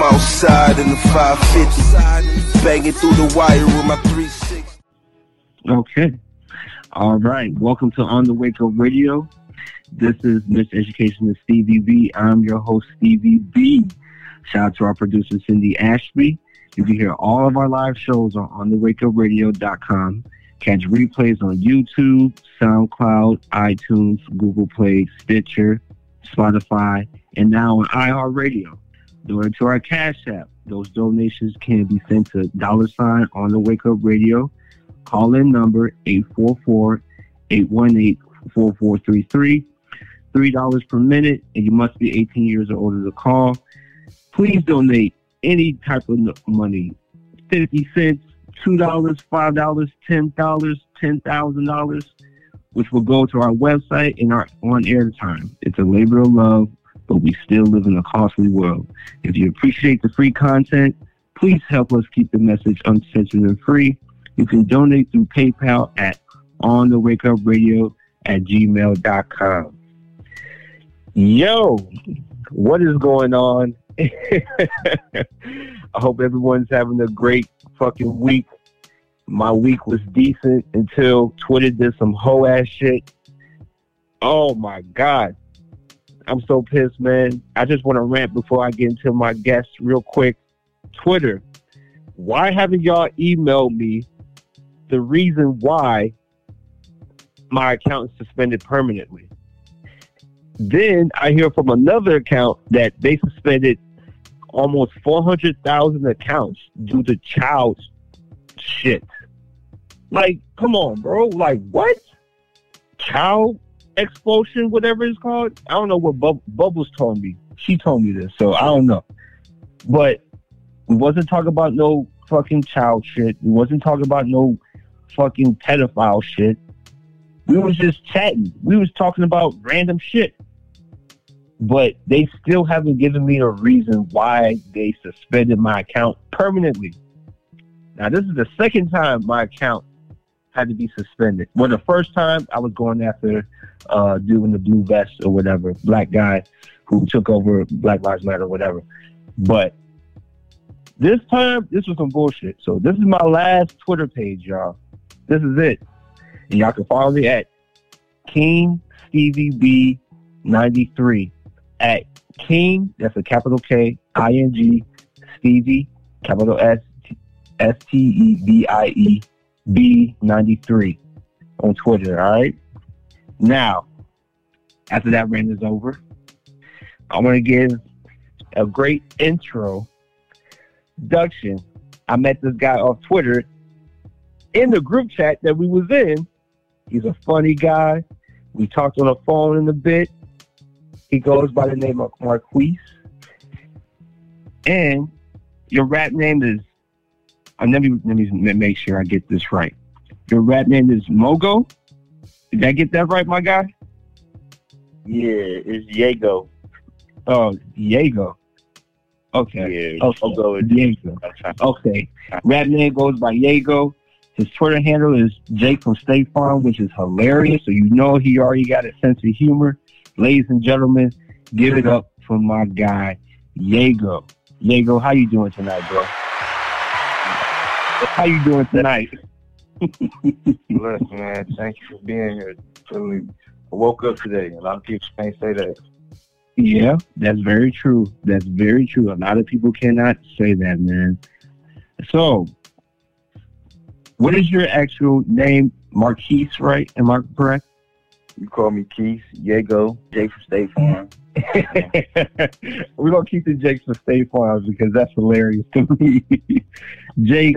I'm outside in the 550, banging through the wire with my 360. Okay. All right. Welcome to On the Wake Up Radio. This is Mr. Education Stevie B. I'm your host, Stevie B. Shout out to our producer, Cindy Ashby. You can hear all of our live shows on onthewakeupradio.com. Catch replays on YouTube, SoundCloud, iTunes, Google Play, Stitcher, Spotify, and now on iHeartRadio. Donate to our Cash App. Those donations can be sent to dollar sign on the Wake Up Radio. Call in number 844-818-4433. $3 per minute, and you must be 18 years or older to call. Please donate any type of money 50 cents, $2, $5, $10, $10,000, which will go to our website and our on air time. It's a labor of love, but we still live in a costly world. If you appreciate the free content, please help us keep the message uncensored and free. You can donate through PayPal at onthewakeupradio at gmail.com. Yo, what is going on? I hope everyone's having a great fucking week. My week was decent until Twitter did some hoe ass shit. Oh my god. I'm so pissed, man. I just want to rant before I get into my guests real quick. Twitter, why haven't y'all emailed me the reason why my account is suspended permanently? Then I hear from another account that they suspended almost 400,000 accounts due to child shit. Like, come on, bro. Like, what? Child expulsion, whatever it's called. I don't know what Bub- Bubbles told me. She told me this, so I don't know. But we wasn't talking about no fucking child shit. We wasn't talking about no fucking pedophile shit. We was just chatting. We was talking about random shit but they still haven't given me a reason why they suspended my account permanently. Now, this is the second time my account had to be suspended. Well, the first time I was going after uh, doing the blue vest or whatever, black guy who took over Black Lives Matter or whatever. But this time, this was some bullshit. So this is my last Twitter page, y'all. This is it. And y'all can follow me at King Stevie B 93 at King, that's a capital K, I N G, Stevie, capital S, S T E V I E, B 93 on Twitter, all right? Now, after that rant is over, I'm going to give a great intro introduction. I met this guy off Twitter in the group chat that we was in. He's a funny guy. We talked on the phone in a bit. He goes by the name of Marquise. And your rap name is, uh, let, me, let me make sure I get this right. Your rap name is Mogo? Did I get that right, my guy? Yeah, it's Diego. Oh, Diego. Okay. Yeah, okay. Mogo Diego. Okay. Rap name goes by Diego. His Twitter handle is Jake from State Farm, which is hilarious. So you know he already got a sense of humor. Ladies and gentlemen, give it up for my guy, Diego. Diego, how you doing tonight, bro? How you doing tonight? Bless, man. Thank you for being here. I woke up today. A lot of people can't say that. Yeah, that's very true. That's very true. A lot of people cannot say that, man. So, what is your actual name? Marquise, right? Am I correct? You call me Keith, Diego, Jake from State Farm. We're gonna keep the Jake from State Farm because that's hilarious to me. Jake,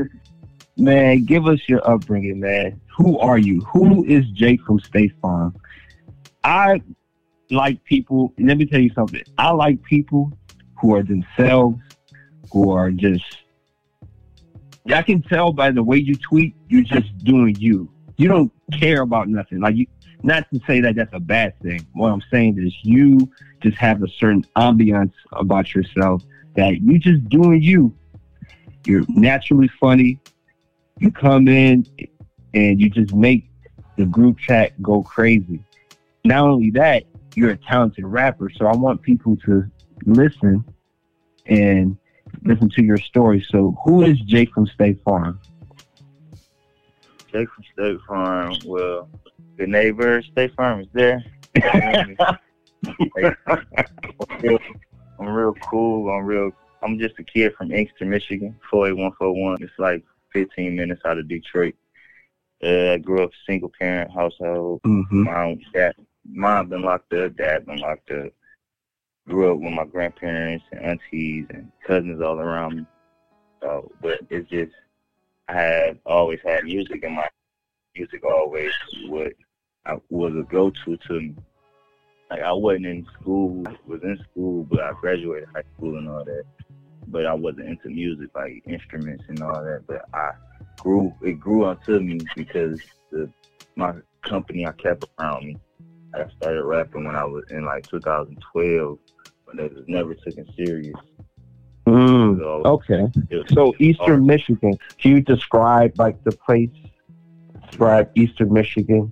man, give us your upbringing, man. Who are you? Who is Jake from State Farm? I like people. Let me tell you something. I like people who are themselves, who are just. I can tell by the way you tweet, you're just doing you. You don't care about nothing. Like you, not to say that that's a bad thing. What I'm saying is you just have a certain ambiance about yourself that you just doing you. You're naturally funny. You come in and you just make the group chat go crazy. Not only that, you're a talented rapper. So I want people to listen and listen to your story. So, who is Jake from State Farm? Jake from State Farm. Well, the neighbor State Farm is there. I'm real cool. I'm real. I'm just a kid from Inkster, Michigan, 48141. It's like 15 minutes out of Detroit. Uh, I grew up single parent household. Mm-hmm. Mom, dad, mom been locked up. Dad been locked up. Grew up with my grandparents and aunties and cousins all around me. So, but it's just I have always had music in my music always what I was a go to to me. Like I wasn't in school, was in school, but I graduated high school and all that. But I wasn't into music, like instruments and all that. But I grew, it grew onto me because the my company I kept around me. I started rapping when I was in like 2012, but it was never taken serious. Mm, So okay. was, So, Eastern Michigan. Can you describe like the place? Describe Eastern Michigan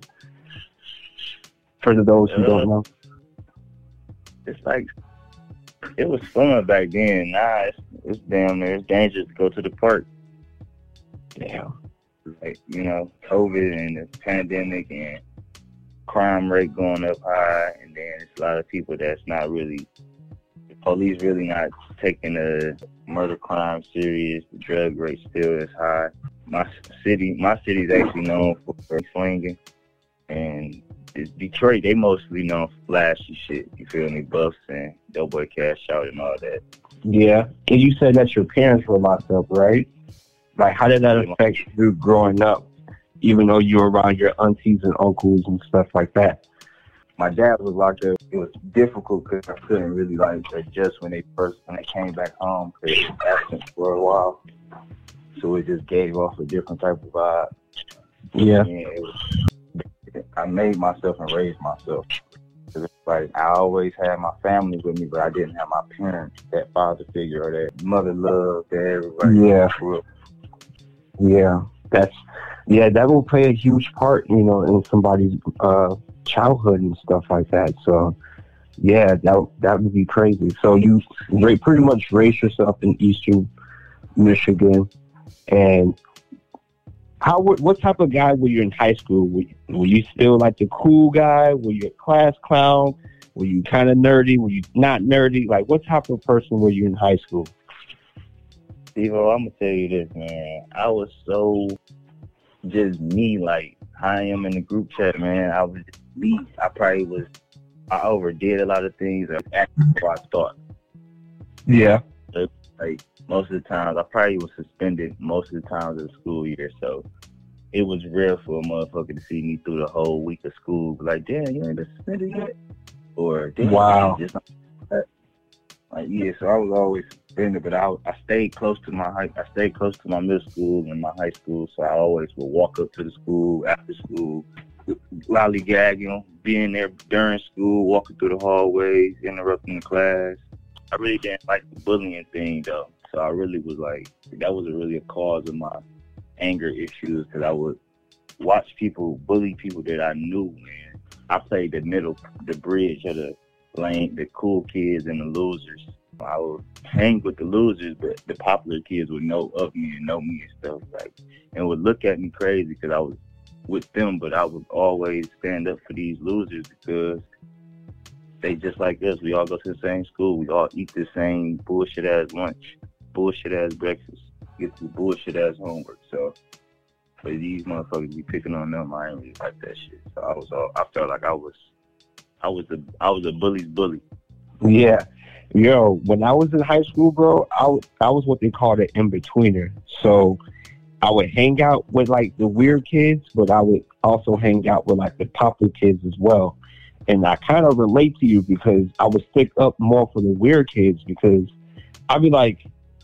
for those who don't know. it's like it was fun back then. Nah, it's, it's damn near it's dangerous to go to the park. Damn. like you know COVID and the pandemic and crime rate going up high, and then it's a lot of people that's not really the police really not taking the murder crime serious. The drug rate still is high. My city, my city's actually known for swinging, and it's Detroit. They mostly known for flashy shit. You feel me? Buffs and Doughboy Cash Out and all that. Yeah. And you said that your parents were locked up, right? Like, how did that affect you growing up, even though you were around your aunties and uncles and stuff like that? my dad was locked up. It was difficult because I couldn't really like adjust when they first when they came back home because absent for a while. So it just gave off a different type of vibe. Yeah. And it was, I made myself and raised myself. like I always had my family with me, but I didn't have my parents, that father figure or that mother love that everybody Yeah. grew. Yeah. That's, yeah, that will play a huge part, you know, in somebody's uh, childhood and stuff like that. So, yeah, that that would be crazy. So you pretty much raised yourself in Eastern Michigan, and how? What type of guy were you in high school? Were you, were you still like the cool guy? Were you a class clown? Were you kind of nerdy? Were you not nerdy? Like, what type of person were you in high school? Steve, I'm gonna tell you this, man. I was so just me, like I am in the group chat, man. I was just me. I probably was. I overdid a lot of things. I acted before I thought. Yeah. Like most of the times, I probably was suspended most of the times of the school year. So it was rare for a motherfucker to see me through the whole week of school. Like, damn, you ain't been suspended yet, or damn, Wow. you just like yeah, so I was always suspended, but I I stayed close to my high, I stayed close to my middle school and my high school, so I always would walk up to the school after school, lollygagging, being there during school, walking through the hallways, interrupting the class. I really didn't like the bullying thing though, so I really was like that was a really a cause of my anger issues because I would watch people bully people that I knew, man. I played the middle, the bridge of the lane, the cool kids and the losers. I would hang with the losers, but the popular kids would know of me and know me and stuff like, and would look at me crazy because I was with them, but I would always stand up for these losers because they just like us. We all go to the same school. We all eat the same bullshit ass lunch, bullshit ass breakfast, get the bullshit ass homework. So, but these motherfuckers be picking on them. I ain't really like that shit. So I was all, I felt like I was, I was a, I was a bully's bully. Yeah. Yo, when I was in high school, bro, I, I was what they called an in-betweener. So I would hang out with like the weird kids, but I would also hang out with like the popular kids as well. And I kind of relate to you because I would stick up more for the weird kids because I'd be like,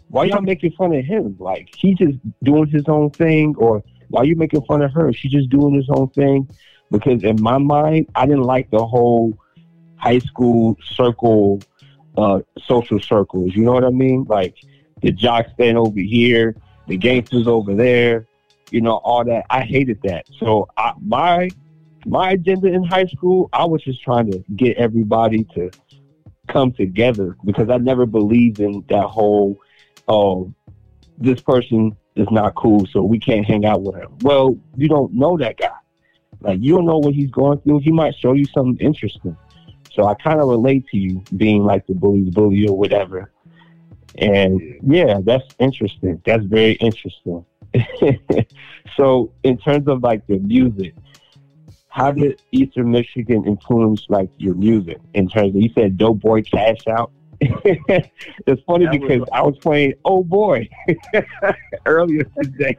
why y'all making fun of him? Like, he's just doing his own thing or why you making fun of her? She's just doing his own thing. Because in my mind, I didn't like the whole high school circle uh, social circles. You know what I mean? Like the jocks stand over here, the gangsters over there. You know all that. I hated that. So I, my my agenda in high school, I was just trying to get everybody to come together because I never believed in that whole oh, this person is not cool, so we can't hang out with him. Well, you don't know that guy. Like you don't know what he's going through. He might show you something interesting. So I kind of relate to you being like the bully's bully or whatever. And yeah, that's interesting. That's very interesting. so in terms of like the music, how did Eastern Michigan influence like your music in terms of you said dope boy cash out? it's funny That because was- I was playing oh boy earlier today.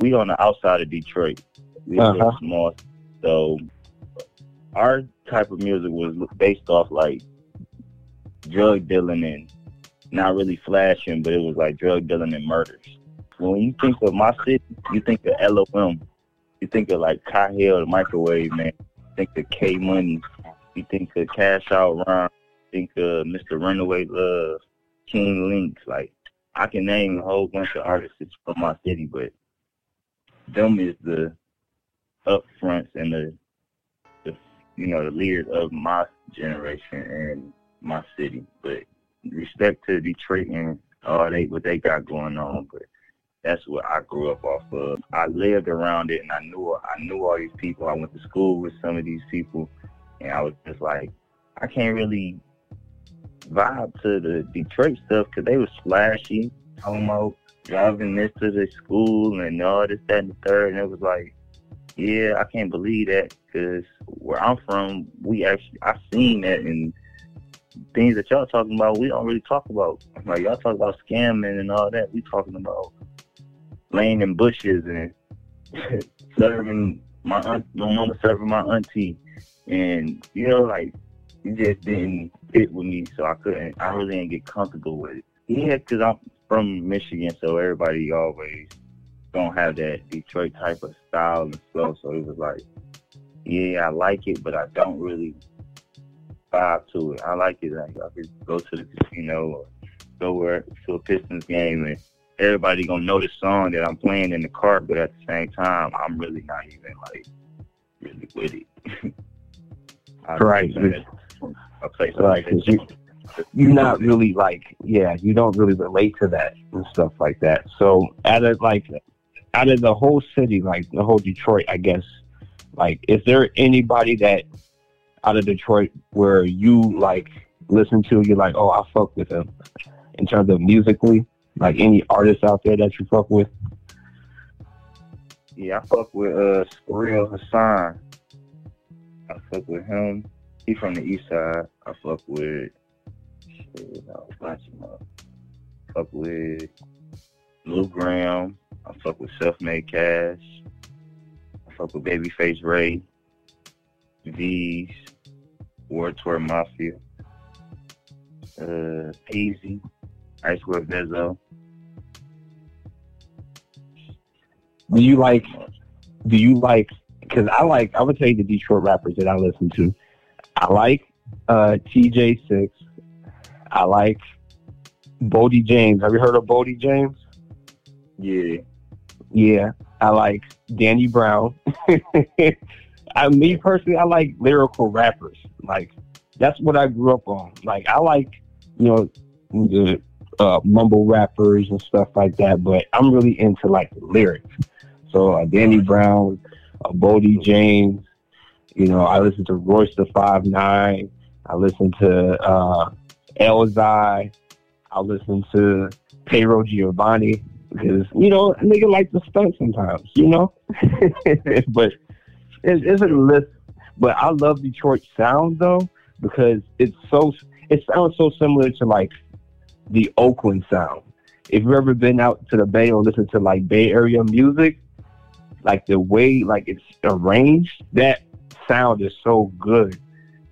we on the outside of Detroit. We Uh-huh. small, so our type of music was based off like drug dealing and not really flashing, but it was like drug dealing and murders. When you think of my city, you think of LOM. You think of like Kyle, the microwave man. You think of K Money. You think of Cash Out Ron. Think uh, of Mr. Runaway Love, King Links. Like I can name a whole bunch of artists from my city, but them is the up fronts and the, the you know the leaders of my generation and my city. But respect to Detroit and all they what they got going on, but that's what I grew up off of. I lived around it and I knew I knew all these people. I went to school with some of these people, and I was just like, I can't really vibe to the Detroit stuff because they was flashy, homo, driving this to the school and all this, that, and the third. And it was like, yeah, I can't believe that because where I'm from, we actually, I seen that and things that y'all talking about, we don't really talk about. Like, y'all talk about scamming and all that. We talking about laying in bushes and serving my aunt, my mama serving my auntie. And, you know, like, it just didn't fit with me, so I couldn't, I really didn't get comfortable with it. Yeah, because I'm from Michigan, so everybody always don't have that Detroit type of style and flow. So it was like, yeah, I like it, but I don't really vibe to it. I like it like I could go to the casino or go where to a Pistons game and everybody gonna know the song that I'm playing in the car, but at the same time, I'm really not even like really with it. Right. Play something Right, 'cause you- You're not really like, yeah, you don't really relate to that and stuff like that. So out of like, out of the whole city, like the whole Detroit, I guess, like, is there anybody that out of Detroit where you like listen to, you're like, oh, I fuck with him in terms of musically, like any artists out there that you fuck with? Yeah, I fuck with uh Real Hassan. I fuck with him. He from the east side. I fuck with I was watching up. Fuck with Lou Graham. I fuck with Self Made Cash. I fuck with Babyface Ray. V's. War Tour Mafia. Uh Easy. Icewear Vezzo. Do you like, do you like, because I like, I would tell you the Detroit rappers that I listen to. I like uh, TJ6. I like Boldy James. Have you heard of Boldy James? Yeah. Yeah. I like Danny Brown. I, me personally, I like lyrical rappers. Like, that's what I grew up on. Like, I like, you know, the uh, mumble rappers and stuff like that, but I'm really into like the lyrics. So, uh, Danny Brown, uh, Boldy James, you know, I listen to Royce the Five Nine. I listen to uh, Elzhi. I listen to Payroll Giovanni because you know a nigga like to stunt sometimes, you know. but it isn't a list. But I love Detroit sound though because it's so it sounds so similar to like the Oakland sound. If you've ever been out to the Bay or listened to like Bay Area music, like the way like it's arranged, that sound is so good.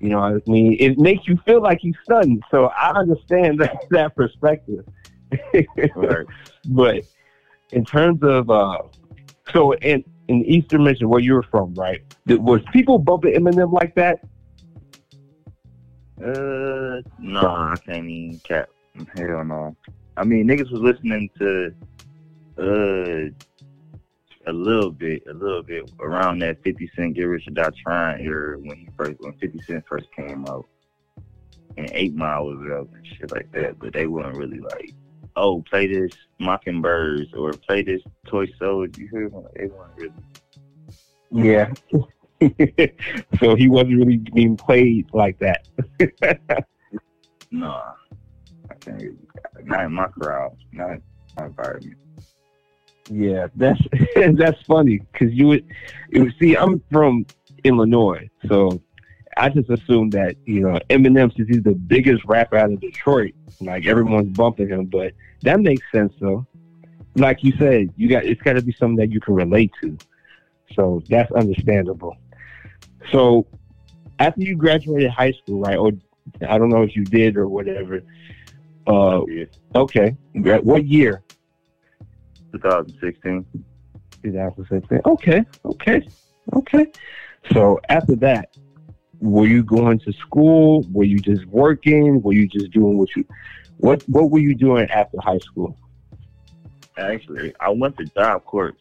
You know, I mean, it makes you feel like you stunned. So I understand that, that perspective. Right. but in terms of uh, so in in Eastern Michigan, where you were from, right? Did, was people bumping Eminem like that? Uh, no, I can't even cap. Hell no. I mean, niggas was listening to uh a little bit, a little bit around that Fifty Cent Get Rich or Die Trying era when he first when Fifty Cent first came out, and Eight Mile was up and shit like that. But they weren't really like oh, play this Mockingbirds or play this Toy Soldier. You hear me? It wasn't really. Yeah. so he wasn't really being played like that. No, I can't. Really, not in my crowd. Not in my environment. Yeah, that's that's funny because you would, you would see. I'm from Illinois, so I just assumed that you know Eminem, since he's the biggest rapper out of Detroit, like everyone's bumping him. But that makes sense, though. Like you said, you got it's got to be something that you can relate to. So that's understandable. So after you graduated high school, right? Or I don't know if you did or whatever. Uh, okay. What year? 2016. 2016. Okay, okay, okay. So after that, were you going to school? Were you just working? Were you just doing what you? What What were you doing after high school? Actually, I went to Job Corps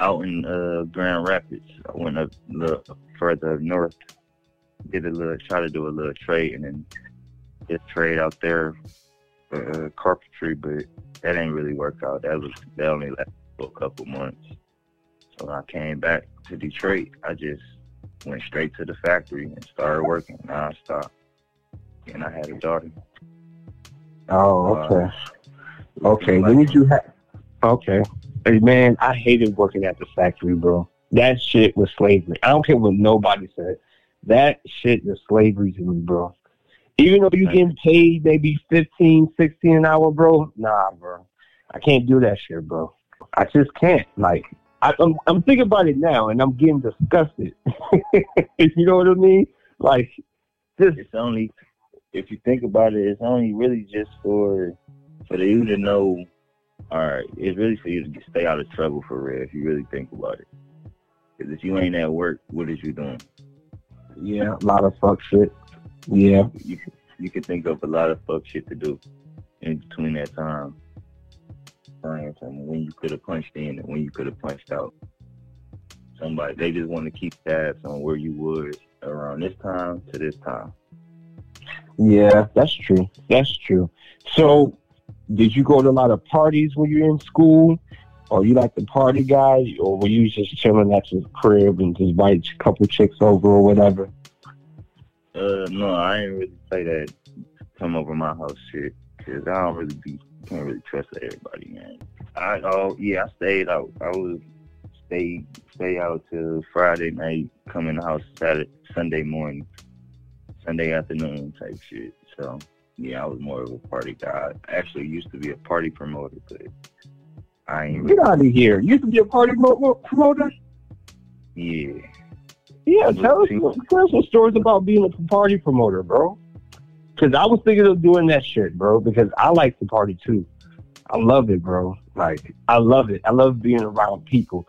out in uh, Grand Rapids. I went up a little further north, did a little, try to do a little trade, and then just trade out there uh, carpentry, but that didn't really work out. That was that only lasted for a couple months. So when I came back to Detroit, I just went straight to the factory and started working nonstop. And I had a daughter. Oh, okay. Okay. When did you have? Okay. Hey man, I hated working at the factory, bro. That shit was slavery. I don't care what nobody said. That shit is slavery to me, bro. Even though you getting paid maybe 15, 16 an hour, bro. Nah, bro. I can't do that shit, bro. I just can't. Like, I, I'm, I'm thinking about it now, and I'm getting disgusted. you know what I mean? Like, just it's only if you think about it, it's only really just for for you to know. All right, it's really for you to stay out of trouble for real. If you really think about it, because if you ain't at work, what is you doing? yeah, a lot of fuck shit. Yeah, You you can think of a lot of fuck shit to do in between that time frame from when you could have punched in and when you could have punched out. Somebody they just want to keep tabs on where you was around this time to this time. yeah, that's true. That's true. So, did you go to a lot of parties when you were in school? Or you like the party guy? Or were you just chilling at your crib and just invite a couple chicks over or whatever? Uh, no, I ain't really play that come over my house shit because I don't really be can't really trust everybody, man. I oh yeah, I stayed out. I was stay stay out till Friday night, come in the house Saturday Sunday morning, Sunday afternoon type shit. So yeah, I was more of a party guy. I actually used to be a party promoter, but I ain't Get really, out of here. You used to be a party mo- mo- promoter? yeah. Yeah, tell us, tell us some stories about being a party promoter, bro. Because I was thinking of doing that shit, bro, because I like to party too. I love it, bro. Like, I love it. I love being around people.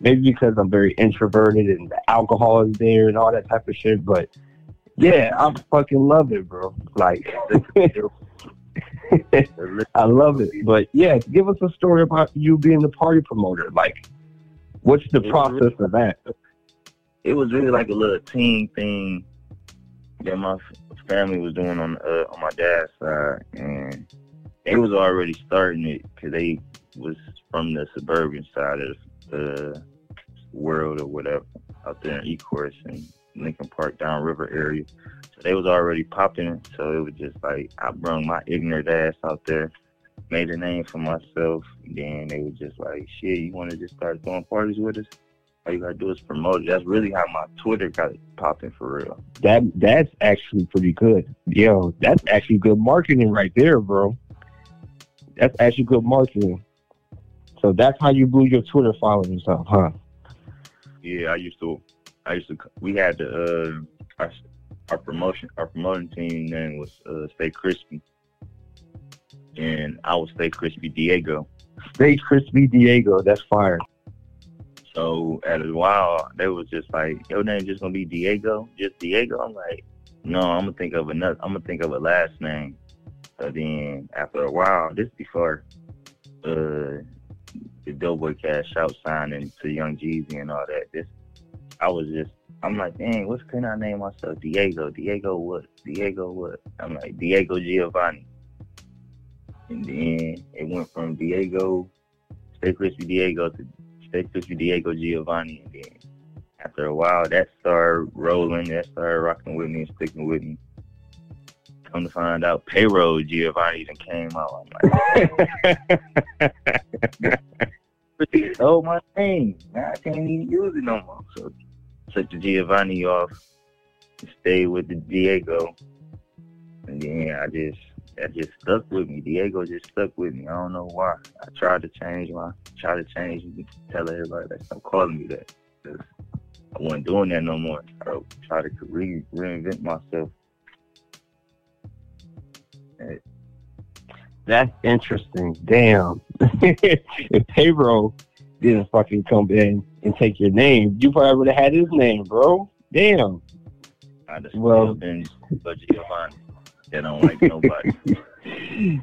Maybe because I'm very introverted and the alcohol is there and all that type of shit, but yeah, I fucking love it, bro. Like, I love it. But yeah, give us a story about you being the party promoter. Like, what's the process of that? It was really like a little team thing that my family was doing on uh, on my dad's side, and they was already starting it because they was from the suburban side of the world or whatever out there in Ecorse and Lincoln Park downriver area. So they was already popping. So it was just like I brung my ignorant ass out there, made a name for myself. Then they was just like, "Shit, you want to just start throwing parties with us?" All you gotta do is promote it. That's really how my Twitter got popping for real. That that's actually pretty good. Yo, that's actually good marketing right there, bro. That's actually good marketing. So that's how you blew your Twitter followers up, huh? Yeah, I used to, I used to. We had the uh, our our promotion, our promoting team name was uh, Stay Crispy, and I was Stay Crispy Diego. Stay crispy Diego, that's fire. So at a while, they was just like, your name just gonna be Diego, just Diego. I'm like, no, I'm gonna think of another. I'm gonna think of a last name. So then after a while, this before uh the Doughboy Cash out signing to Young Jeezy and all that. This I was just I'm like, dang, what can I name myself? Diego. Diego what? Diego what? I'm like Diego Giovanni. and then it went from Diego, Stay Crispy Diego to Stay you Diego Giovanni, and then after a while, that started rolling. That started rocking with me and sticking with me. Come to find out, Payroll Giovanni even came out. I'm like, oh my name, now I can't even use it no more. So took the Giovanni off, stayed with the Diego, and then I just that just stuck with me. Diego just stuck with me. I don't know why. I tried to change my, tried to change, tell everybody that stop calling me that. Cause I wasn't doing that no more. I tried to re- reinvent myself. That's interesting. Damn. if Payroll didn't fucking come in and take your name, you probably would have had his name, bro. Damn. I'd have well, been Giovanni. They don't like nobody.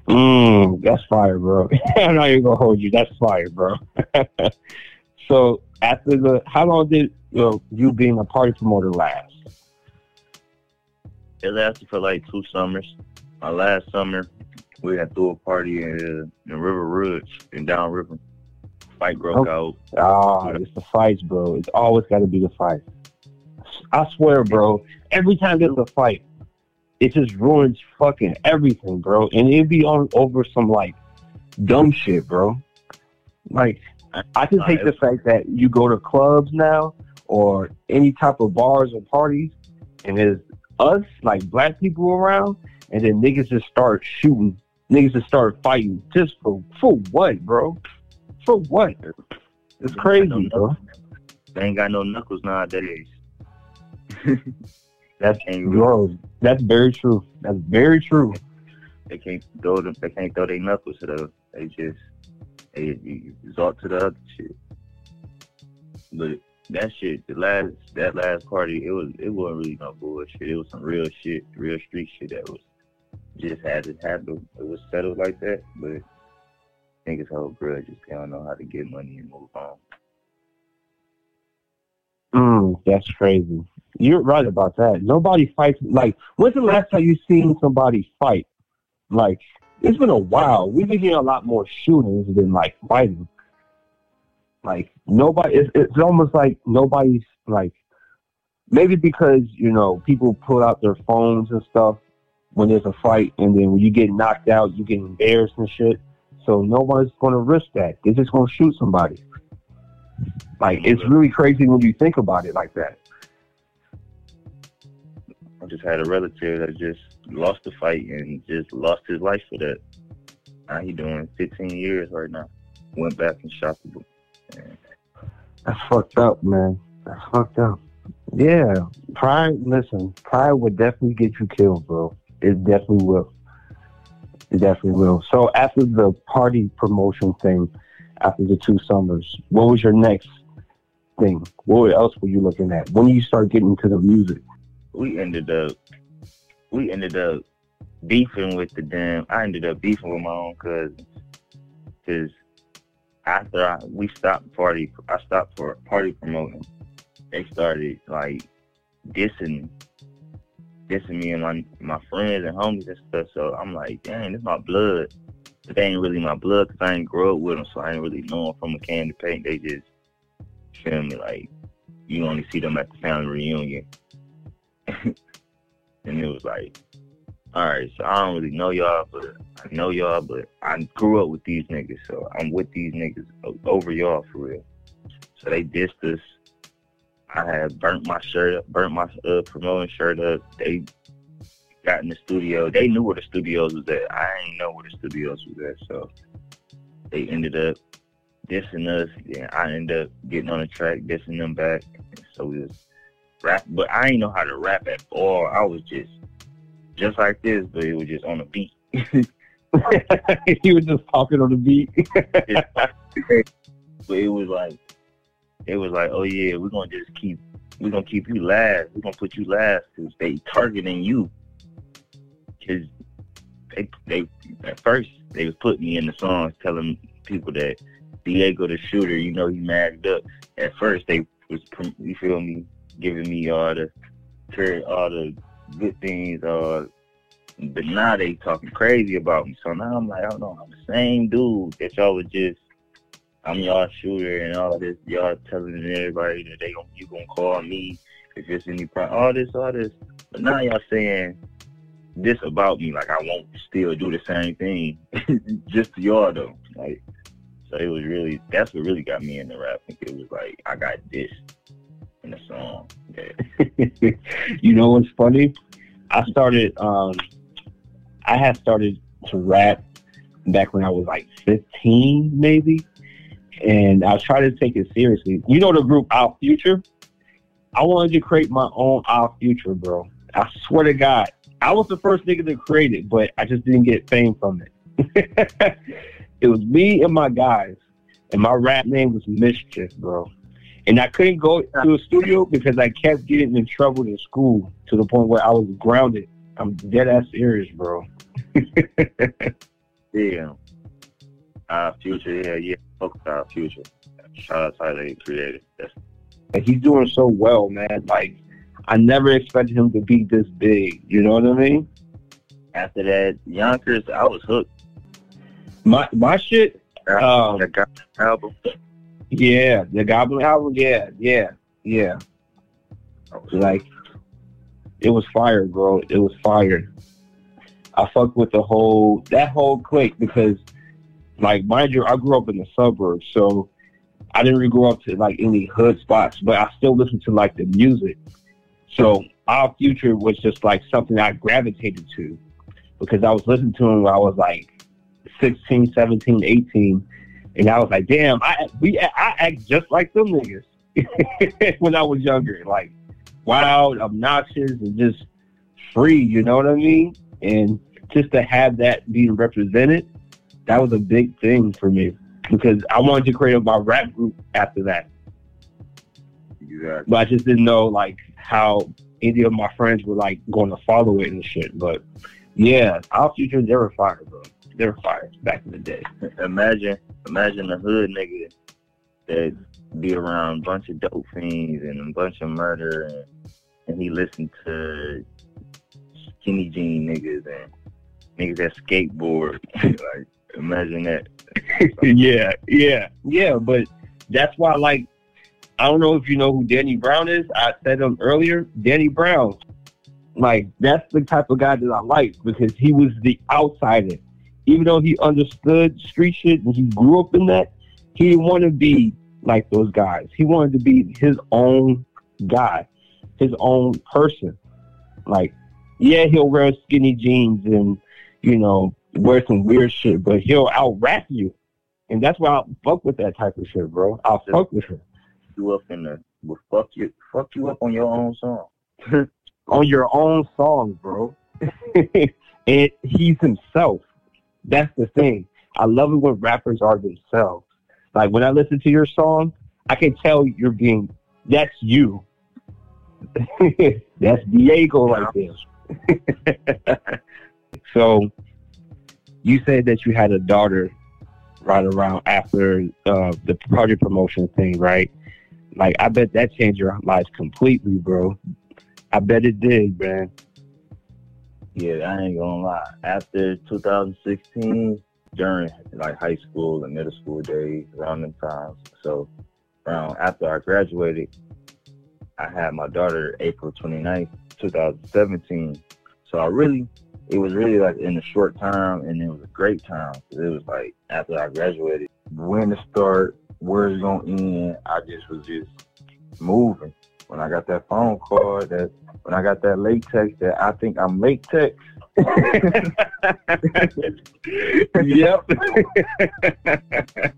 mm, that's fire, bro. I'm not even gonna hold you. That's fire, bro. so after the, how long did you, know, you being a party promoter last? It lasted for like two summers. My last summer, we had threw a party in, in River Ridge in Downriver. Fight broke oh. out. Ah, it's the fights, bro. It's always got to be the fight. I swear, bro. Every time there's a fight, it just ruins fucking everything, bro. And it'd be on over some like dumb shit, bro. Like I just hate the fact that you go to clubs now or any type of bars or parties, and there's us like black people around, and then niggas just start shooting, niggas just start fighting just for for what, bro? For what? It's crazy, bro. They ain't got no knuckles nowadays. That's bro. That's very true. That's very true. They can't throw them. They can't throw their knuckles to the. They just they resort to the other shit. But that shit, the last that last party, it was it wasn't really no bullshit. It was some real shit, real street shit that was just had to happen. It was settled like that, but niggas hold grudges. They don't know how to get money and move on. Mm, that's crazy. You're right about that. Nobody fights. Like, when's the last time you seen somebody fight? Like, it's been a while. We've been hearing a lot more shootings than like fighting. Like nobody, it's, it's almost like nobody's like maybe because you know people pull out their phones and stuff when there's a fight, and then when you get knocked out, you get embarrassed and shit. So nobody's going to risk that. They're just going to shoot somebody. Like it's really crazy when you think about it like that. I just had a relative that just lost the fight and just lost his life for that. Now he doing 15 years right now. Went back and shot the book. That's fucked up, man. That's fucked up. Yeah, pride. Listen, pride would definitely get you killed, bro. It definitely will. It definitely will. So after the party promotion thing, after the two summers, what was your next thing? What else were you looking at? When you start getting to the music? we ended up we ended up beefing with the damn. I ended up beefing with my own cousins because after I, we stopped party, I stopped for party promoting. They started like dissing, dissing me and my my friends and homies and stuff. So I'm like, dang, this my blood. They ain't really my blood because I ain't grow up with them, so I ain't really know them from a can of paint. They just feel me like you only see them at the family reunion. and it was like, all right, so I don't really know y'all, but I know y'all, but I grew up with these niggas, so I'm with these niggas over y'all for real. So they dissed us. I had burnt my shirt up, burnt my uh, promoting shirt up. They got in the studio. They knew where the studios was at. I didn't know where the studios was at, so they ended up dissing us. Yeah, I ended up getting on the track, dissing them back. So we was rap, but I ain't know how to rap at all. I was just just like this, but it was just on the beat. he was just talking on the beat. but it was like it was like, oh yeah, we're gonna just keep we're gonna keep you last. We're gonna put you last because they targeting you. Cause they they at first they was putting me in the songs telling people that Diego the shooter, you know, he magged up. At first they was you feel me giving me all the all the good things, uh, But now they talking crazy about me. So now I'm like, oh no, I'm the same dude that y'all was just. I'm y'all shooter and all this. Y'all telling everybody that they gon' you gonna call me if it's any problem. All this, all this. But now y'all saying this about me. Like I won't still do the same thing. just to y'all though. Like so it was really that's what really got me in into rapping. It was like I got this in the song. Yeah. you know what's funny? I started um I had started to rap back when I was like 15 maybe. And I trying to take it seriously. You know the group Odd Future? I wanted to create my own Odd Future, bro. I swear to God. I was the first nigga to create it, but I just didn't get fame from it. it was me and my guys. And my rap name was Mischief, bro. And I couldn't go to a studio because I kept getting in trouble in school to the point where I was grounded. I'm dead ass serious, bro. yeah. Odd Future, yeah, yeah. Fuck Odd Future. Shout out to Tyler Creator. That's and he's doing so well, man. Like I never expected him to be this big. You know what I mean? After that, Yonkers, I was hooked. My my shit. Um, the Goblin album. Yeah, the Goblin album. Yeah, yeah, yeah. Like it was fire, bro. It was fire. I fucked with the whole that whole clique because, like, mind you, I grew up in the suburbs, so I didn't really grow up to like any hood spots, but I still listened to like the music. So Odd Future was just like something I gravitated to because I was listening to him when I was like 16, 17, 18. And I was like, damn, I we I act just like them niggas when I was younger. Like wild, obnoxious, and just free, you know what I mean? And just to have that being represented, that was a big thing for me because I wanted to create my rap group after that. Exactly. But I just didn't know like how any of my friends were like going to follow it and shit. But yeah, Odd Future they were fire, bro. They were fired back in the day. Imagine, imagine a hood nigga that be around a bunch of dope fiends and a bunch of murder, and, and he listened to skinny jean niggas and niggas that skateboard. like, imagine that. yeah, yeah, yeah. But that's why, like, I don't know if you know who Danny Brown is. I said him earlier. Danny Brown, like, that's the type of guy that I like because he was the outsider. Even though he understood street shit and he grew up in that, he didn't want to be like those guys. He wanted to be his own guy, his own person. Like, yeah, he'll wear skinny jeans and, you know, wear some weird shit, but he'll out rap you. And that's why I fuck with that type of shit, bro. I'll fuck with him. You up in the well, fuck you fuck you up on your own song. on your own song, bro. and he's himself. That's the thing. I love it when rappers are themselves. Like when I listen to your song, I can tell you're being that's you. that's Diego right there. so you said that you had a daughter right around after uh, the project promotion thing, right? Like I bet that changed your life completely, bro. I bet it did, man. Yeah, I ain't gonna lie. After 2016, during like high school and middle school days, around them times. So around after I graduated, I had my daughter April 29th, 2017. So I really, it was really like in a short time and it was a great time. It was like after I graduated, when to start, where it's gonna end, I just was just moving. When I got that phone call, that when I got that late text that I think I'm late text, yep.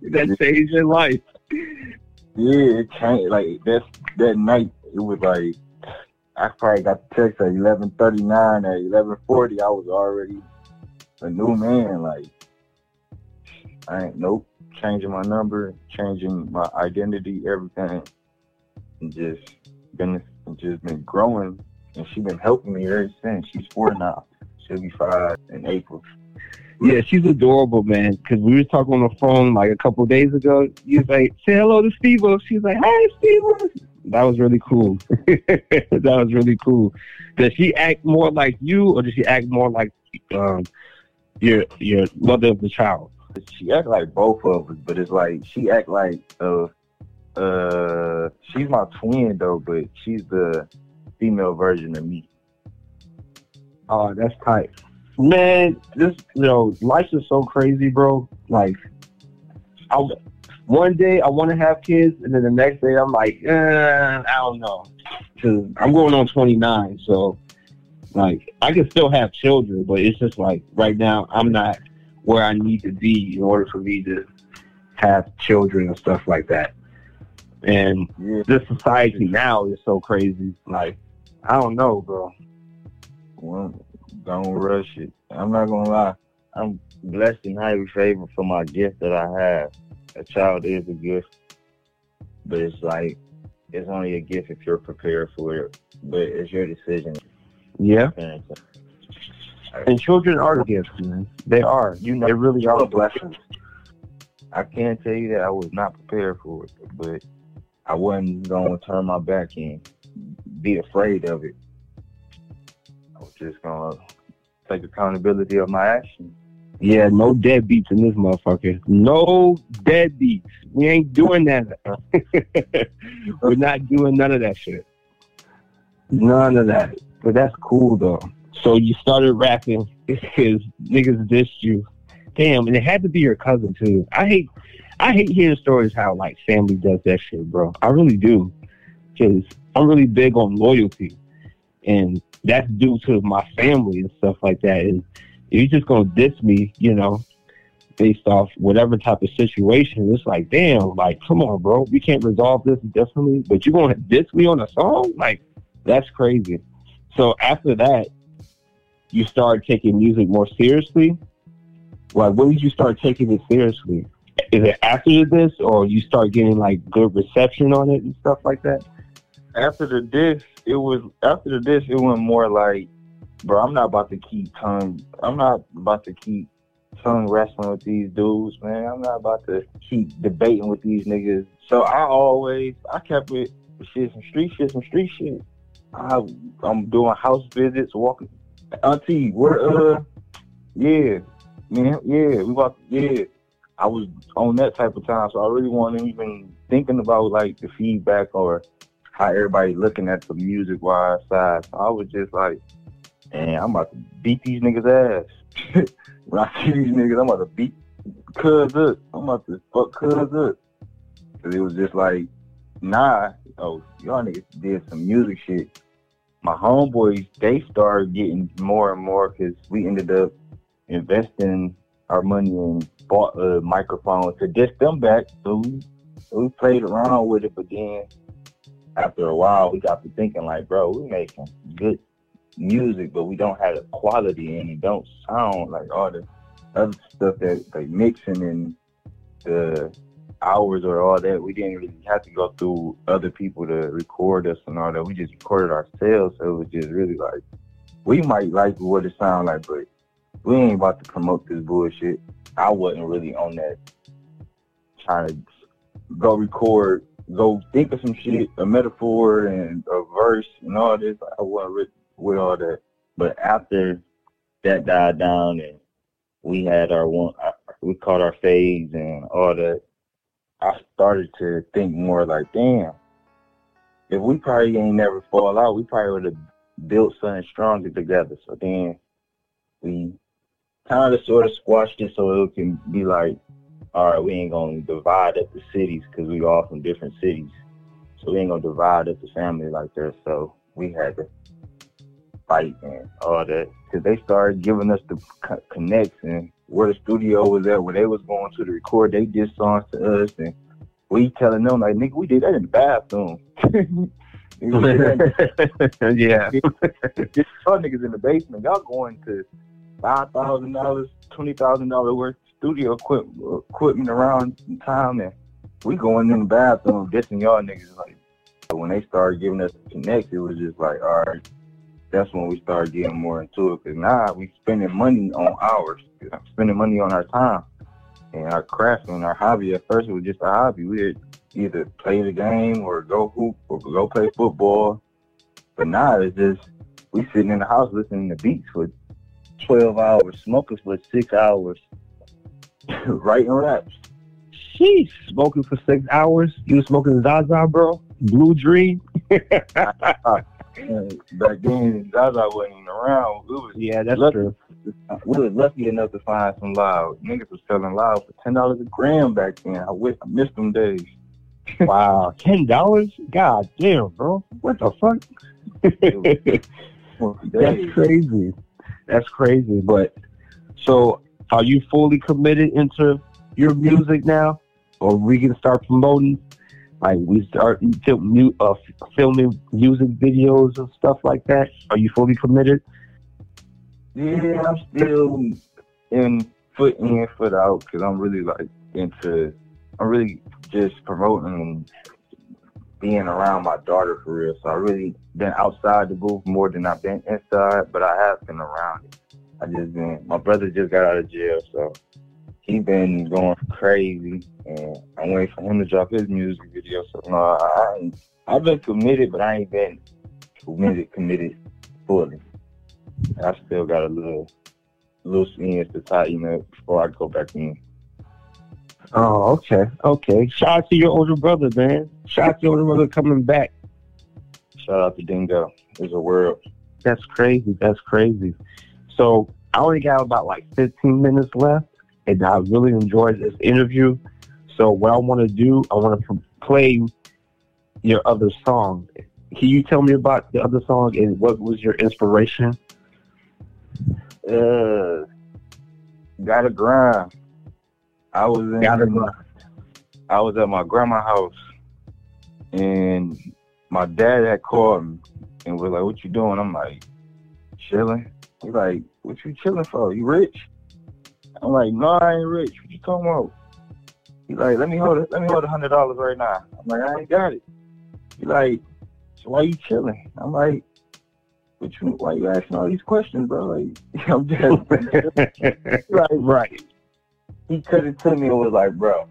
that changed your life. Yeah, it changed. Like that that night, it was like I probably got the text at eleven thirty nine. At eleven forty, I was already a new man. Like I ain't nope, changing my number, changing my identity, everything, and just been just been growing. And she's been helping me ever since. She's four now. She'll be five in April. Yeah, she's adorable, man. Because we were talking on the phone like a couple days ago. You was like, "Say hello to Steve." She's like, "Hey, Steve." That was really cool. that was really cool. Does she act more like you, or does she act more like um, your your mother of the child? She act like both of us, but it's like she act like uh uh she's my twin though, but she's the female version of me. Oh, that's tight. Man, this you know, life is so crazy, bro. Like, I one day I want to have kids, and then the next day I'm like, eh, I don't know, because I'm going on 29, so like I can still have children, but it's just like right now I'm not where I need to be in order for me to have children and stuff like that. And Yeah. this society now is so crazy. Like, I don't know, bro. Well, don't rush it. I'm not gonna lie. I'm blessed and highly favored for my gift that I have. A child is a gift, but it's like it's only a gift if you're prepared for it. But it's your decision. Yeah. parenting. And children are gifts, man. They are. You know, They really are blessings. I can't tell you that I was not prepared for it, but I wasn't gonna turn my back and be afraid of it. I was just gonna take accountability of my actions. Yeah, no deadbeats in this motherfucker. No deadbeats. We ain't doing that. We're not doing none of that shit. None of that. But that's cool though. So you started rapping because niggas dissed you. Damn, and it had to be your cousin too. I hate, I hate hearing stories how like family does that shit, bro. I really do, because I'm really big on loyalty, and that's due to my family and stuff like that. And you're just gonna diss me, you know, based off whatever type of situation, it's like, damn, like, come on, bro, we can't resolve this differently, but you're gonna diss me on a song? Like, that's crazy. So after that, you started taking music more seriously. Like, when did you start taking it seriously? Is it after this, or you start getting like good reception on it and stuff like that? after the diss, it was after the diss, it went more like, bro, I'm not about to keep tongue. I'm not about to keep tongue wrestling with these dudes, man. I'm not about to keep debating with these niggas. So I always, I kept it shit, some street shit, some street shit. I, I'm doing house visits, walking. Auntie, where, uh, yeah, man, yeah, we about, yeah. I was on that type of time, so I really wasn't even thinking about like the feedback or how everybody looking at the music wise side. So I was just like, man, I'm about to beat these niggas ass. when I see these niggas, I'm about to beat cuz up. I'm about to fuck cuz up. Cause it was just like, nah, oh, y'all niggas did some music shit. My homeboys, they started getting more and more because we ended up investing our money and bought a microphone to diss them back. So we, we played around with it, but then after a while, we got to thinking like, bro, we making good music, but we don't have the quality and it don't sound like all the other stuff that they mixing and the hours or all that. We didn't really have to go through other people to record us and all that. We just recorded ourselves, so it was just really like we might like what it sound like, but we ain't about to promote this bullshit. I wasn't really on that trying to go record go think of some shit, a metaphor and a verse and all this. I wasn't with, with all that. But after that died down and we had our one, we caught our phase and all that, I started to think more like, damn, if we probably ain't never fall out, we probably would have built something stronger together. So then we kind of sort of squashed it so it can be like, all right, we ain't gonna divide up the cities because we all from different cities. So we ain't gonna divide up the family like that. So we had to fight and all that because they started giving us the co- connects and where the studio was at, where they was going to the record. They did songs to us and we telling them like, nigga, we did that in the bathroom. Nigga, we did that yeah. y'all niggas in the basement, y'all going to five thousand dollars, twenty thousand dollar worth of studio equipment, equipment around time, and we going in the bathroom dissing y'all niggas. Like when they started giving us the connect, it was just like, all right, that's when we started getting more into it. Cause now we spending money on ours, spending money on our time and our craft and our hobby. At first, it was just a hobby. We'd either play the game or go hoop or go play football. But now it's just we sitting in the house listening to beats for twelve hours, smoking for six hours, writing raps. Sheesh, smoking for six hours. You smoking Zaza, bro? Blue Dream? Back then, Zaza wasn't even around. We was, Yeah, that's Look- true. we was lucky enough to find some loud. Niggas was selling loud for ten dollars a gram back then. I wish I missed them days. Wow, ten dollars? God damn, bro. What the fuck? That's crazy. That's crazy. But so, are you fully committed into your music now, or we can start promoting? Like we start film, uh, filming music videos and stuff like that. Are you fully committed? Yeah, I'm still in foot in, foot out because I'm really like into. I'm really just promoting being around my daughter for real. So I really been outside the booth more than I've been inside, but I have been around it. I just been. My brother just got out of jail, so he been going crazy, and I'm waiting for him to drop his music video. So no, I, I I've been committed, but I ain't been committed, committed fully. I still got a little loose ends to tighten up before I go back in. Oh, okay, okay. Shout out to your older brother, man. Shout out to your older brother coming back. Shout out to Dingo. There's a world. That's crazy. That's crazy. So I only got about like 15 minutes left, and I really enjoyed this interview. So what I want to do, I want to play your other song. Can you tell me about the other song and what was your inspiration? Uh, gotta grind. I was in, Gotta Grind. I was at my grandma's house, and my dad had called me and was like, "What you doing?" I'm like, "Chilling." He's like, "What you chilling for? You rich?" I'm like, "No, I ain't rich. What you talking about?" He's like, "Let me hold it. Let me hold a hundred dollars right now." I'm like, "I ain't got it." He's like, "So why you chilling?" I'm like, "What you? Why you asking all these questions, bro?" Like, I'm just right, right. he cut it to me and was like, bro,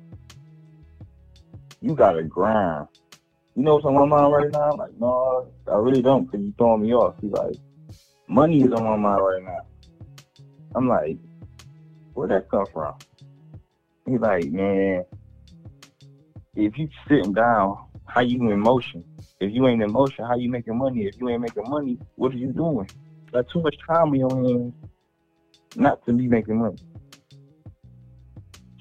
you gotta grind. You know what's on my mind right now? I'm like, no, I really don't, because you throwing me off. He's like, money is on my mind right now. I'm like, where'd that come from? He's like, man, if you sitting down, how you in motion? If you ain't in motion, how you making money? If you ain't making money, what are you doing? Got too much time on your hands not to be making money.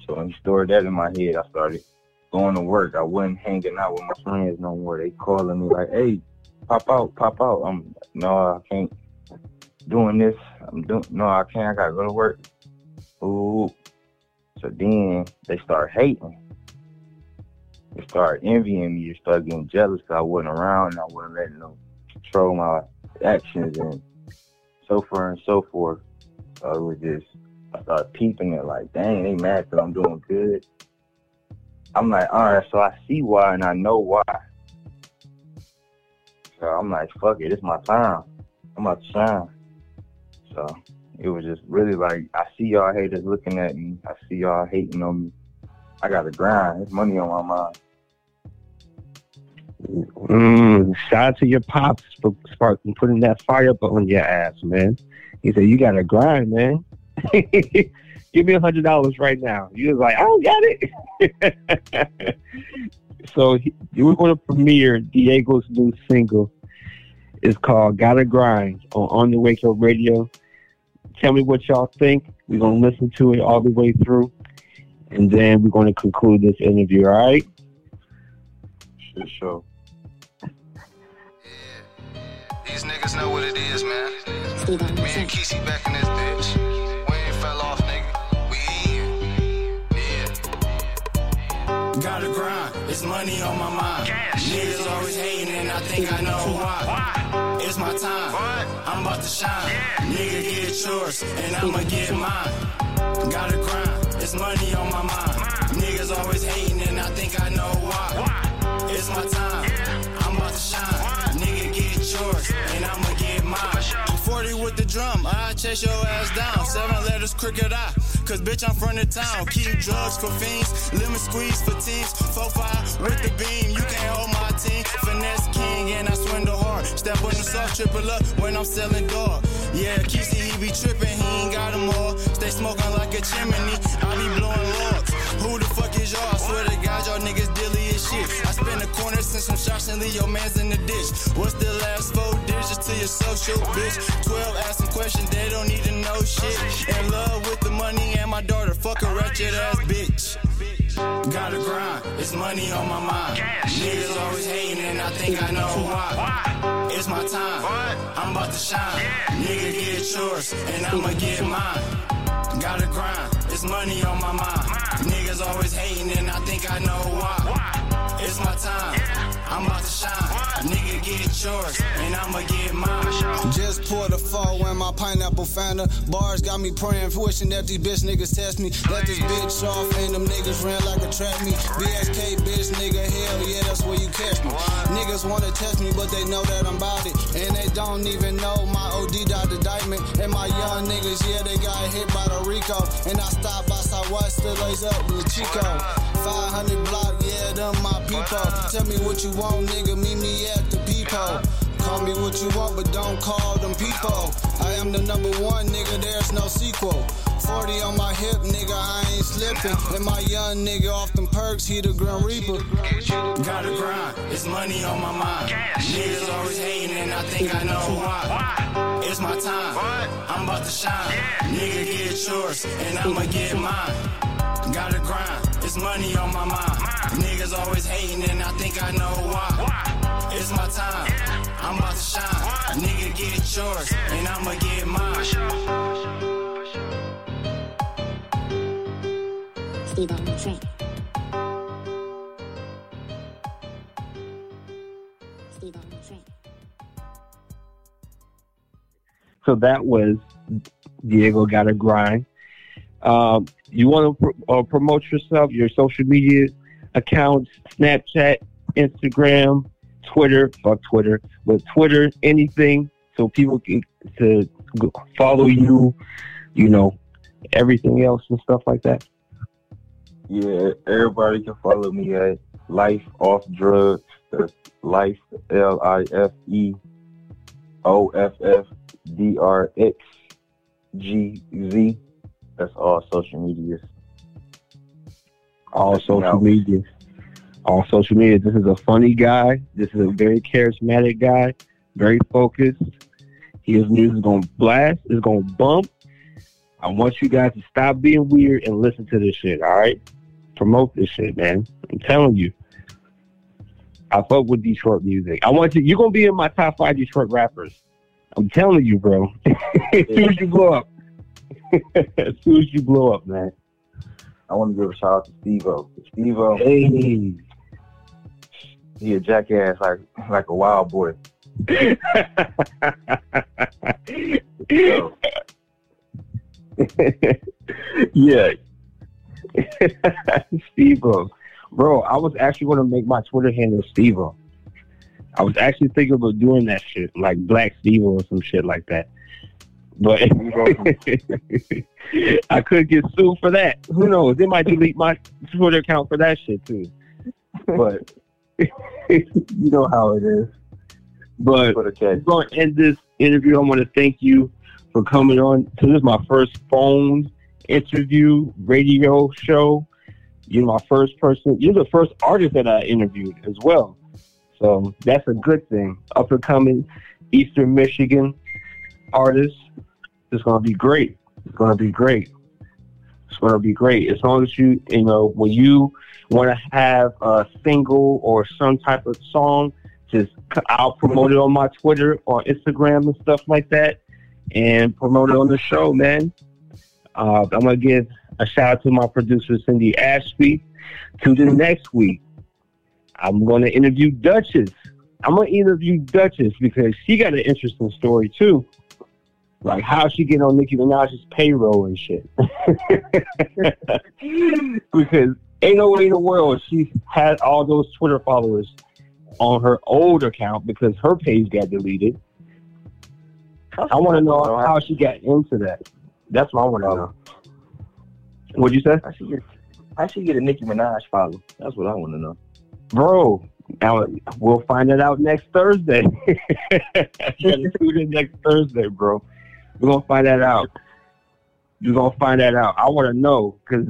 So when he stored that in my head, I started going to work. I wasn't hanging out with my friends no more. They calling me like, "Hey, pop out, pop out." I'm no, I can't. Doing this, I'm doing. No, I can't. I gotta go to work. Ooh. So then they start hating. They start envying me. They start getting jealous because I wasn't around and I wasn't letting them control my actions and so forth and so forth. So it was just I started peeping it like, dang, they mad that I'm doing good. I'm like, all right, so I see why and I know why. So I'm like, fuck it, it's my time. I'm about to shine. So it was just really like, I see y'all haters looking at me. I see y'all hating on me. I got to grind. There's money on my mind. Mm, shout out to your pops for sparking putting that fire on your ass, man. He said you gotta grind, man. Give me a hundred dollars right now. You was like, I don't got it. so he, we're going to premiere Diego's new single. It's called "Gotta Grind" on On the Wake Up Radio. Tell me what y'all think. We're gonna listen to it all the way through, and then we're going to conclude this interview. All right. For sure. These niggas know what it is, man. Me and Kesey back in this bitch. Gotta grind, it's money on my mind. Niggas always hating and I think I know why. It's my time, What? I'm about to shine. Nigga get yours and I'ma get mine. Gotta grind, it's money on my mind. Niggas always hating and I think I know why. It's my time, I'm about to shine. Nigga chase your ass down. Seven letters, crooked eye. Cause bitch, I'm from the town. Keep drugs for fiends, lemon squeeze for teens. Four five with the beam, you can't hold my team. Finesse king and I swindle hard. Step on the soft triple up when I'm selling dog. Yeah, Kesey, he be tripping, he ain't got them all. Stay smoking like a chimney, I be blowing logs. Who the fuck is y'all? And leave your mans in the ditch. What's the last four digits to your social, bitch? 12 asking questions, they don't need to know shit. In love with the money and my daughter, fuck a wretched ass bitch. Gotta grind, it's money on my mind. Niggas always hating and I think I know why. It's my time, I'm about to shine. Nigga get yours and I'ma get mine. Gotta grind, it's money on my mind. Niggas always hating and I think I know why. It's my time, I'm about to shine. Nigga get yours and I'ma get mine. Just poured a four in my pineapple Fanta. Bars got me praying, wishing that these bitch niggas test me. Let this bitch off and them niggas ran like a trap me. BSK bitch nigga, hell yeah, that's where you catch me. Niggas wanna test me, but they know that I'm about it. And they don't even know my OD the diamond. And my young niggas, yeah, they got hit by the RICO. And I stopped by Southwest, still lays up with the Chico. 500 block, yeah, them my people. Tell me what you want, nigga, meet me at the people. Call me what you want, but don't call them people. I am the number one, nigga, there's no sequel. 40 on my hip, nigga, I ain't slipping. And my young nigga off them perks, he the Grim Reaper. Gotta grind, it's money on my mind. Niggas always hating and I think I know why. It's my time, I'm about to shine. Nigga get yours and I'ma get mine. Gotta grind, it's money on my mind. Niggas always hating and I think I know why. It's my time, I'm about to shine. Nigga get yours and I'ma get mine. Steve on the. So that was Diego Gotta Grind. Um, you want to pr- uh, promote yourself, your social media accounts, Snapchat, Instagram, Twitter, fuck Twitter, but Twitter, anything, so people can to follow you, you know, everything else and stuff like that. Yeah, everybody can follow me at Life Off Drugs. That's Life L I F E O F F D R X G Z. That's all social medias. all social out. media. All social media. This is a funny guy. This is a very charismatic guy. Very focused. His music is gonna blast. It's gonna bump. I want you guys to stop being weird and listen to this shit. All right, promote this shit, man. I'm telling you. I fuck with Detroit music. I want you. You're gonna be in my top five Detroit rappers. I'm telling you, bro. as soon as you blow up. as soon as you blow up, man. I want to give a shout out to Steve-O. Steve-O, Hey. he a jackass like like a wild boy. So, yeah. Steve O. Bro, I was actually going to make my Twitter handle Steve I was actually thinking about doing that shit, like Black Steve or some shit like that. But I could get sued for that. Who knows? They might delete my Twitter account for that shit too. But you know how it is. But. I'm going to end this interview. I want to thank you for coming on. So this is my first phone interview radio show. You're my first person. You're the first artist that I interviewed as well. So that's a good thing. Up and coming Eastern Michigan artist. It's to be great. It's to be great. It's to be great. As long as you, you know, when you want to have a single or some type of song, just I'll promote it on my Twitter or Instagram and stuff like that, and promote it on the show, man. Uh, I'm gonna give a shout out to my producer Cindy Ashby. To the next week, I'm gonna interview Duchess. I'm gonna interview Duchess because she got an interesting story too, like how she get on Nicki Minaj's payroll and shit. because ain't no way in the world she had all those Twitter followers on her old account because her page got deleted. I want to know how she got into that. That's what I want to oh. know. What'd you say? I should get I should get a Nicki Minaj follow. That's what I want to know. Bro, Now we'll find it out next Thursday. tune in next Thursday, bro. We're gonna find that out. You're gonna find that out. I want to know because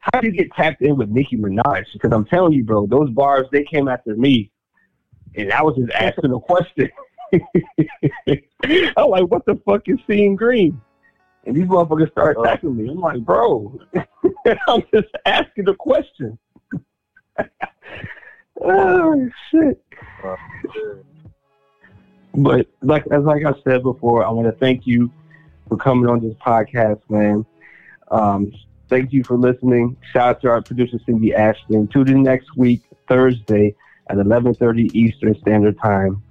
how did you get tapped in with Nicki Minaj? Because I'm telling you, bro, those bars they came after me, and I was just asking a question. I'm like, what the fuck is seeing green? And these motherfuckers start uh-huh. attacking me. I'm like, bro, I'm just asking a question. oh shit. Uh, but like as like I said before, I want to thank you for coming on this podcast, man. Um, thank you for listening. Shout out to our producer Cindy Ashton. Tune in next week, Thursday at 11:30 Eastern Standard Time.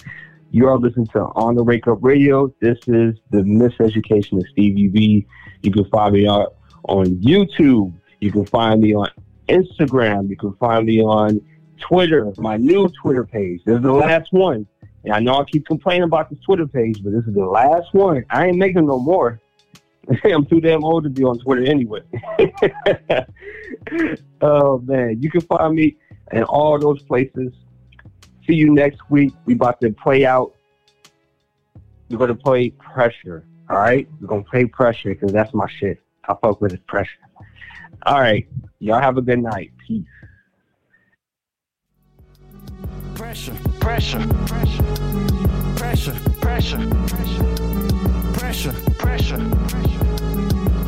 You are listening to On the Wake Up Radio. This is the Miseducation of Stevie B. You can find me on, on YouTube. You can find me on Instagram. You can find me on Twitter, my new Twitter page. This is the last one. And I know I keep complaining about this Twitter page, but this is the last one. I ain't making no more. I'm too damn old to be on Twitter anyway. oh man, you can find me in all those places. See you next week. We about to play out. We're gonna play pressure. All right, we're gonna play pressure because that's my shit. I fuck with it pressure. All right, y'all have a good night. Peace. Pressure, pressure, pressure, pressure, pressure, pressure, pressure, pressure,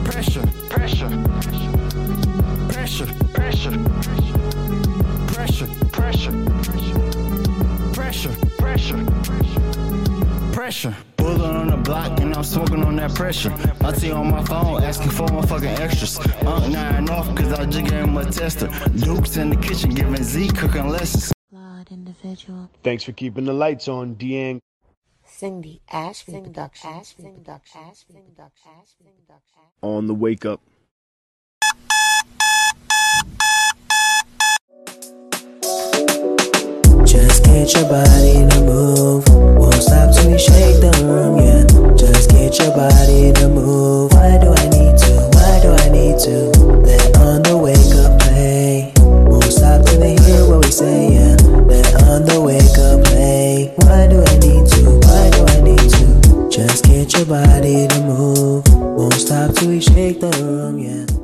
pressure, pressure, pressure, pressure, pressure, pressure, pressure, pressure. Bullet on the block and I'm smoking on that pressure. Auntie on my phone asking for my fucking extras. Unc nine off cause I just gave him a tester. Dukes in the kitchen giving Z cooking lessons residual. Thanks for keeping the lights on, Deang. Cindy Ashby Productions. On the wake up. Just get your body to move. Won't stop till you shake the room, yeah. Just get your body to move. Why do I need to? Why do I need to? Let on the wake up play. Won't stop till they hear what we say, yeah on the wake up late. Why do I need to? Why do I need to? Just get your body to move. Won't stop till we shake the room, yeah.